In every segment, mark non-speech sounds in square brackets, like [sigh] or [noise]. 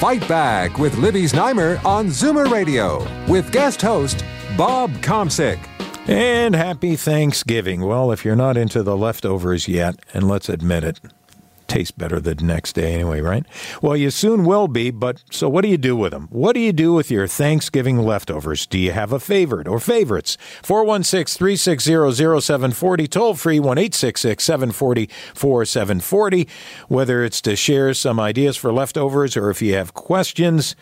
Fight Back with Libby Znaimer on Zoomer Radio with guest host Bob Komsic. And happy Thanksgiving. Well, if you're not into the leftovers yet, and let's admit it, tastes better the next day anyway, right? Well, you soon will be, but so what do you do with them? What do you do with your Thanksgiving leftovers? Do you have a favorite or favorites? 416 360 0740, toll free 1 740 4740. Whether it's to share some ideas for leftovers or if you have questions,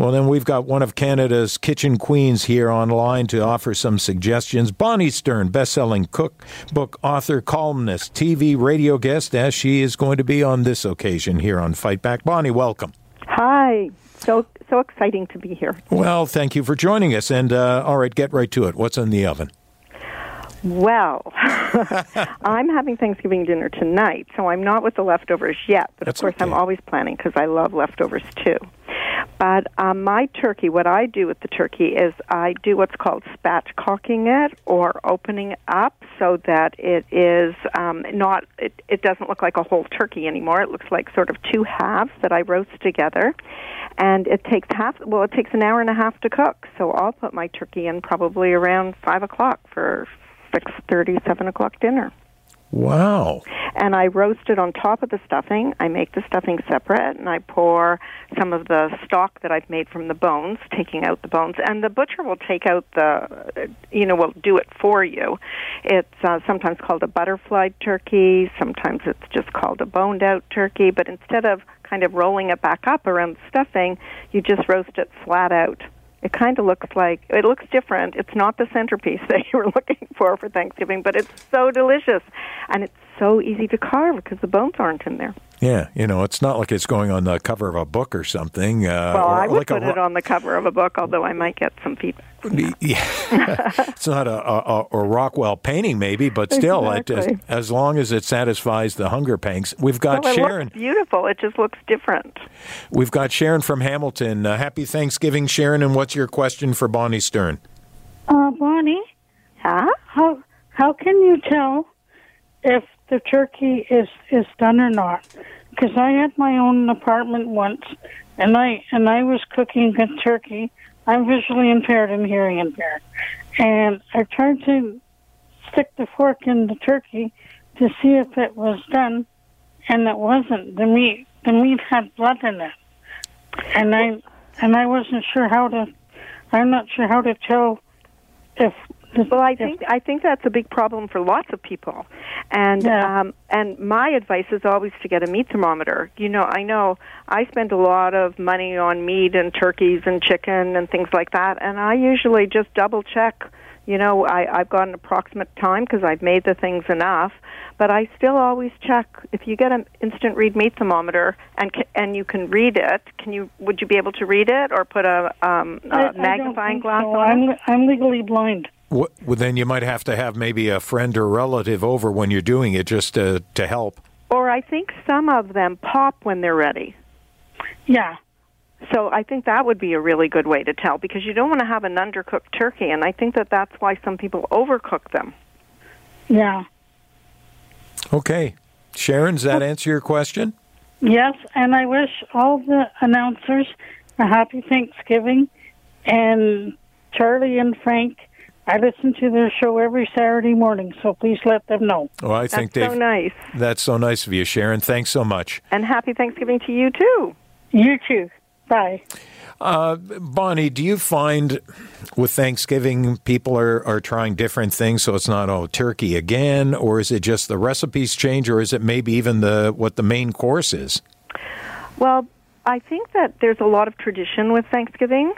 well, then we've got one of Canada's kitchen queens here online to offer some suggestions. Bonnie Stern, best-selling cook, book author, columnist, TV, radio guest, as she is going to be on this occasion here on Fight Back. Bonnie, welcome. Hi. So so exciting to be here. Well, thank you for joining us. And uh, all right, get right to it. What's in the oven? Well, [laughs] I'm having Thanksgiving dinner tonight, so I'm not with the leftovers yet. But That's of course, okay. I'm always planning because I love leftovers too. But um, my turkey, what I do with the turkey is I do what's called spatchcocking it or opening it up so that it is um, not, it, it doesn't look like a whole turkey anymore. It looks like sort of two halves that I roast together. And it takes half, well, it takes an hour and a half to cook. So I'll put my turkey in probably around 5 o'clock for six thirty, seven o'clock dinner. Wow. And I roast it on top of the stuffing. I make the stuffing separate, and I pour some of the stock that I've made from the bones, taking out the bones. And the butcher will take out the, you know, will do it for you. It's uh, sometimes called a butterfly turkey. Sometimes it's just called a boned out turkey. But instead of kind of rolling it back up around the stuffing, you just roast it flat out it kind of looks like it looks different. It's not the centerpiece [laughs] that you were looking for for Thanksgiving, but it's so delicious and it's so easy to carve because the bones aren't in there. Yeah, you know, it's not like it's going on the cover of a book or something. Uh, Well, or I would like put a, it on the cover of a book, although I might get some feedback. Yeah. [laughs] it's not a, a, a Rockwell painting, maybe, but still, it, as, as long as it satisfies the hunger pangs. We've got Well, it Sharon. looks beautiful. It just looks different. We've got Sharon from Hamilton. Uh, happy Thanksgiving, Sharon. And what's your question for Bonnie Stern? Uh, Bonnie, Huh? how how can you tell if the turkey is is done or not? Because I had my own apartment once, and I and I was cooking a turkey. I'm visually impaired and hearing impaired, and I tried to stick the fork in the turkey to see if it was done, and it wasn't. The meat the meat had blood in it, and I and I wasn't sure how to. I'm not sure how to tell if Well, I think I think that's a big problem for lots of people, and Yeah. um, and my advice is always to get a meat thermometer. You know, I know I spend a lot of money on meat and turkeys and chicken and things like that, and I usually just double check. You know, I, I've got an approximate time because I've made the things enough, but I still always check. If you get an instant read meat thermometer and ca- and you can read it, can you? Would you be able to read it or put a, um, I- I a don't magnifying think glass so. on I'm? I'm legally blind. What, well, then you might have to have maybe a friend or relative over when you're doing it just to, to help. Or I think some of them pop when they're ready. Yeah, So I think that would be a really good way to tell because you don't want to have an undercooked turkey, and I think that that's why some people overcook them. yeah, Okay. Sharon, does that answer your question? yes. And I wish all the announcers a happy Thanksgiving. And Charlie and Frank, I listen to their show every Saturday morning, so please let them know. Oh, I think That's they've. so nice. That's so nice of you, Sharon. Thanks so much. And happy Thanksgiving to you too. You too. Bye. Uh, Bonnie, do you find with Thanksgiving people are, are trying different things, so it's not oh turkey again, or is it just the recipes change, or is it maybe even the what the main course is? Well, I think that there's a lot of tradition with Thanksgiving,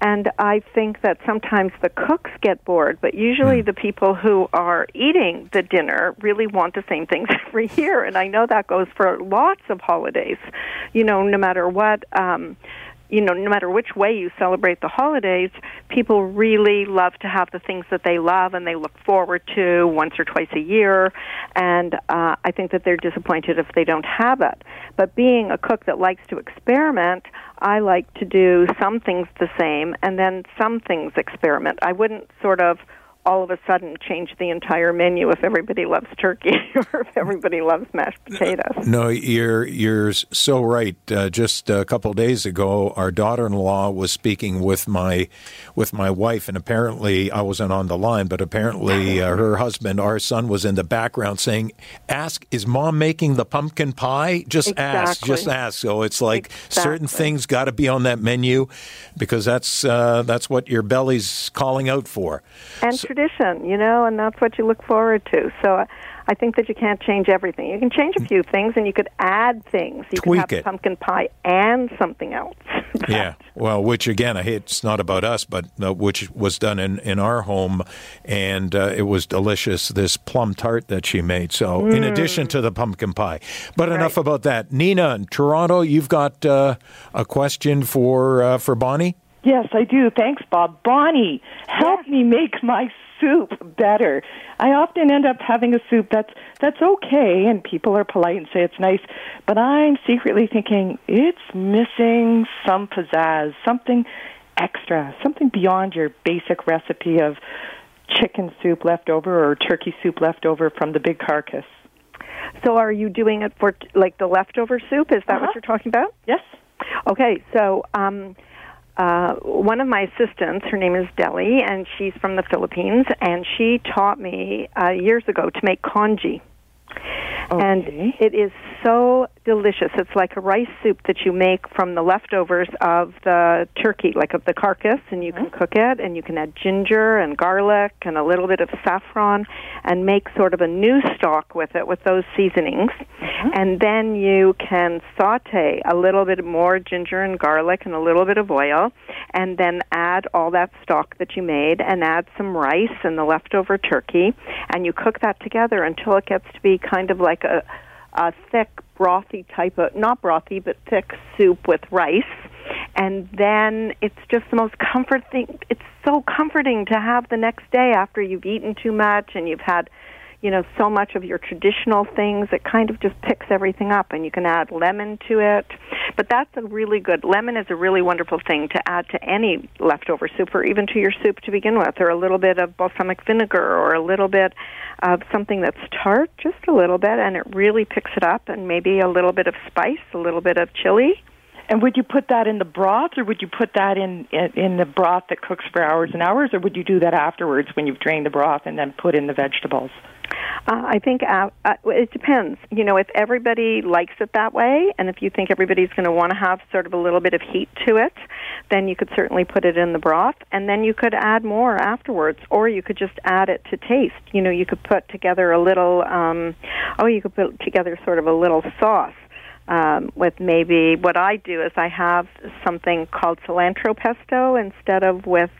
and I think that sometimes the cooks get bored, but usually the people who are eating the dinner really want the same things [laughs] every year, and I know that goes for lots of holidays. You know, no matter what. Um, you know, no matter which way you celebrate the holidays, people really love to have the things that they love and they look forward to once or twice a year. And uh, I think that they're disappointed if they don't have it. But being a cook that likes to experiment, I like to do some things the same and then some things experiment. I wouldn't sort of all of a sudden change the entire menu if everybody loves turkey [laughs] or if everybody loves mashed potatoes. No, you're you're so right. Uh, just a couple of days ago, our daughter-in-law was speaking with my with my wife, and apparently I wasn't on the line, but apparently uh, her husband, our son, was in the background saying, "Ask, is mom making the pumpkin pie? Just exactly. ask, just ask." So it's like exactly. certain things got to be on that menu because that's uh, that's what your belly's calling out for. And so, tradition, you know, and that's what you look forward to. So I think that you can't change everything. You can change a few things, and you could add things. You Tweak could have it. pumpkin pie and something else. [laughs] yeah, well, which again, it's not about us, but uh, which was done in, in our home, and uh, it was delicious. This plum tart that she made. So, mm. in addition to the pumpkin pie, but right. enough about that. Nina in Toronto, you've got uh, a question for uh, for Bonnie. Yes, I do. Thanks, Bob. Bonnie, help yes. me make my soup better. I often end up having a soup that's that's okay and people are polite and say it's nice, but I'm secretly thinking it's missing some pizzazz, something extra, something beyond your basic recipe of chicken soup left over or turkey soup left over from the big carcass. So are you doing it for like the leftover soup? Is that uh-huh. what you're talking about? Yes. Okay, so um uh, one of my assistants, her name is Deli, and she's from the Philippines, and she taught me uh, years ago to make congee. Okay. And it is so delicious. It's like a rice soup that you make from the leftovers of the turkey, like of the carcass, and you can cook it, and you can add ginger and garlic and a little bit of saffron, and make sort of a new stock with it with those seasonings. Mm-hmm. And then you can saute a little bit more ginger and garlic and a little bit of oil, and then add all that stock that you made, and add some rice and the leftover turkey, and you cook that together until it gets to be kind of like a a thick brothy type of not brothy but thick soup with rice. And then it's just the most comforting it's so comforting to have the next day after you've eaten too much and you've had you know so much of your traditional things it kind of just picks everything up and you can add lemon to it. But that's a really good lemon is a really wonderful thing to add to any leftover soup or even to your soup to begin with or a little bit of balsamic vinegar or a little bit of something that's tart just a little bit and it really picks it up and maybe a little bit of spice a little bit of chili and would you put that in the broth, or would you put that in, in in the broth that cooks for hours and hours, or would you do that afterwards when you've drained the broth and then put in the vegetables? Uh, I think uh, uh, it depends. You know, if everybody likes it that way, and if you think everybody's going to want to have sort of a little bit of heat to it, then you could certainly put it in the broth, and then you could add more afterwards, or you could just add it to taste. You know, you could put together a little. Um, oh, you could put together sort of a little sauce um, with maybe what I do is I have something called cilantro pesto instead of with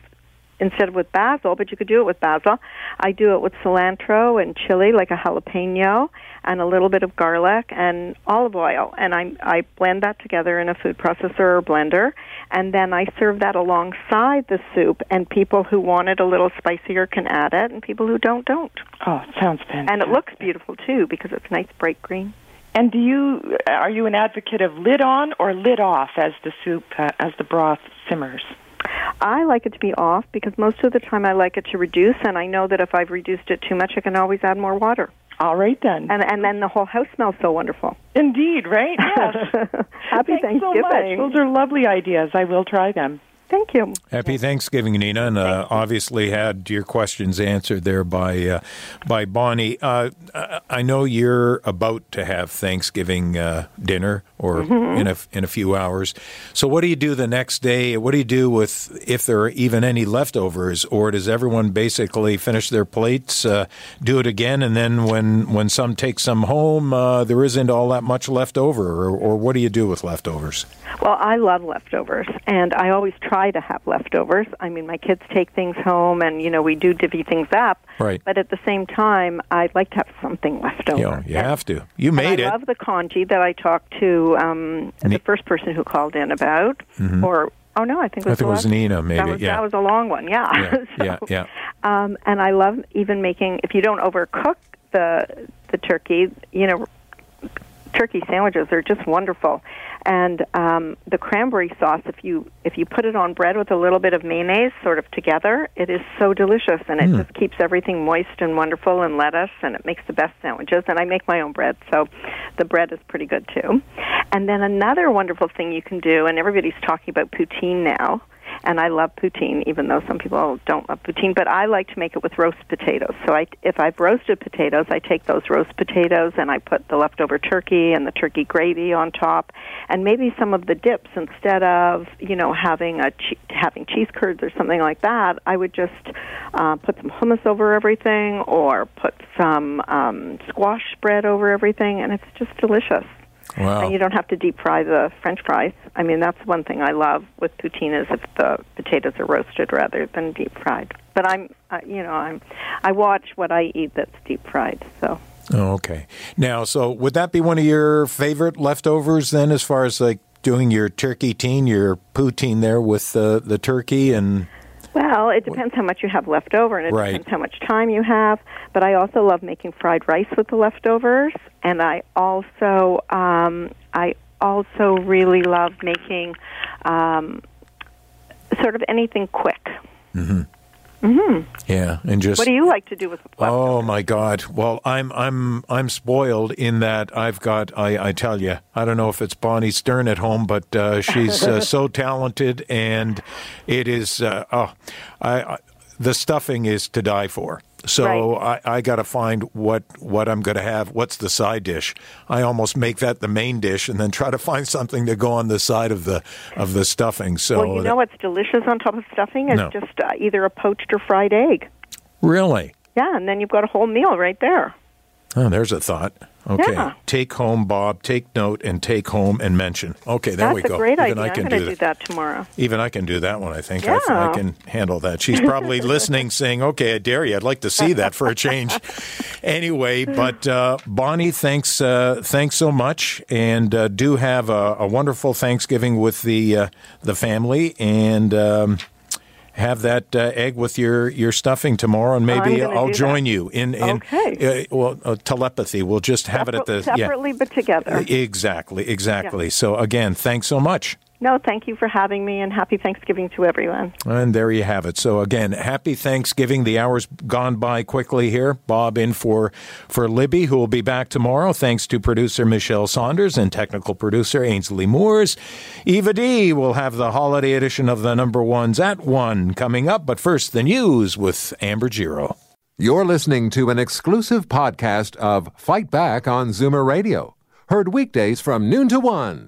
instead of with basil, but you could do it with basil. I do it with cilantro and chili, like a jalapeno, and a little bit of garlic and olive oil, and I I blend that together in a food processor or blender, and then I serve that alongside the soup. And people who want it a little spicier can add it, and people who don't don't. Oh, it sounds fantastic! And it looks beautiful too because it's nice bright green. And do you are you an advocate of lid on or lid off as the soup uh, as the broth simmers? I like it to be off because most of the time I like it to reduce, and I know that if I've reduced it too much, I can always add more water. All right then. And and then the whole house smells so wonderful. Indeed, right? Yes. [laughs] [laughs] Happy Thanks Thanksgiving. So much. Those are lovely ideas. I will try them. Thank you. Happy Thanksgiving, Nina, and uh, obviously had your questions answered there by uh, by Bonnie. Uh, I know you're about to have Thanksgiving uh, dinner, or mm-hmm. in a in a few hours. So, what do you do the next day? What do you do with if there are even any leftovers, or does everyone basically finish their plates, uh, do it again, and then when when some take some home, uh, there isn't all that much left over, or, or what do you do with leftovers? Well, I love leftovers, and I always try to have leftovers. I mean, my kids take things home, and you know we do divvy things up. Right. But at the same time, I'd like to have something left over. You, know, you have to. You made I it. love the congee that I talked to um, the first person who called in about, or oh no, I think it I was think it was Nina, maybe. That was, yeah. that was a long one, yeah. yeah, [laughs] So, yeah, yeah. Um, and I love even making if you don't overcook the the turkey, you know, turkey sandwiches are just wonderful. And um, the cranberry sauce, if you if you put it on bread with a little bit of mayonnaise, sort of together, it is so delicious, and it just keeps everything moist and wonderful, and lettuce, and it makes the best sandwiches. And I make my own bread, so the bread is pretty good too. And then another wonderful thing you can do, and everybody's talking about poutine now and I love poutine, even though some people don't love poutine. But I like to make it with roast potatoes. So I, if I've roasted potatoes, I take those roast potatoes and I put the leftover turkey and the turkey gravy on top, and maybe some of the dips instead of you know having a che- having cheese curds or something like that. I would just uh, put some hummus over everything, or put some um, squash spread over everything, and it's just delicious. Wow. And you don't have to deep fry the French fries. I mean, that's one thing I love with poutine is if the potatoes are roasted rather than deep fried. But I'm, uh, you know, I'm, I watch what I eat that's deep fried. So Oh, okay. Now, so would that be one of your favorite leftovers then, as far as like doing your turkey teen, your poutine there with the the turkey and Well, it depends how much you have left over, and it Right. depends how much time you have. But I also love making fried rice with the leftovers, and I also um, I also really love making um, sort of anything quick. Yeah, and just What do you like to do with? Oh my God! Well, I'm I'm I'm spoiled in that I've got I, I tell you I don't know if it's Bonnie Stern at home, but uh, she's uh, so [laughs] talented, and it is uh, oh, I, I the stuffing is to die for. So I, I got to find what what I'm going to have. What's the side dish? I almost make that the main dish, and then try to find something to go on the side of the of the stuffing. So Well, you know what's delicious on top of stuffing is No. just uh, either a poached or fried egg. really, Yeah, and then you've got a whole meal right there. Oh, there's a thought. Okay, Yeah. take home, Bob. Take note and take home and mention. Okay, there That's we go. a great Even idea. I I'm can to do do that. that tomorrow. Even I can do that one. I think I, I can handle that. She's probably [laughs] listening, saying, "Okay, I dare you. I'd like to see that for a change." [laughs] anyway, but uh, Bonnie, thanks, uh, thanks so much, and uh, do have a, a wonderful Thanksgiving with the uh, the family, and. Um, have that uh, egg with your, your stuffing tomorrow, and maybe I'm gonna I'll join that. you in in Okay. uh, well uh, telepathy. We'll just have it at the yeah. separately but together. Exactly, exactly. So again, thanks so much. No, thank you for having me, and happy Thanksgiving to everyone. And there you have it. So again, happy Thanksgiving. The hour's gone by quickly here. Bob in for for Libby, who will be back tomorrow. Thanks to producer Michelle Saunders and technical producer Ainsley Moores. Eva D will have the holiday edition of the number ones at one coming up. But first, the news with Amber Giro. You're listening to an exclusive podcast of Fight Back on Zoomer Radio, heard weekdays from noon to one.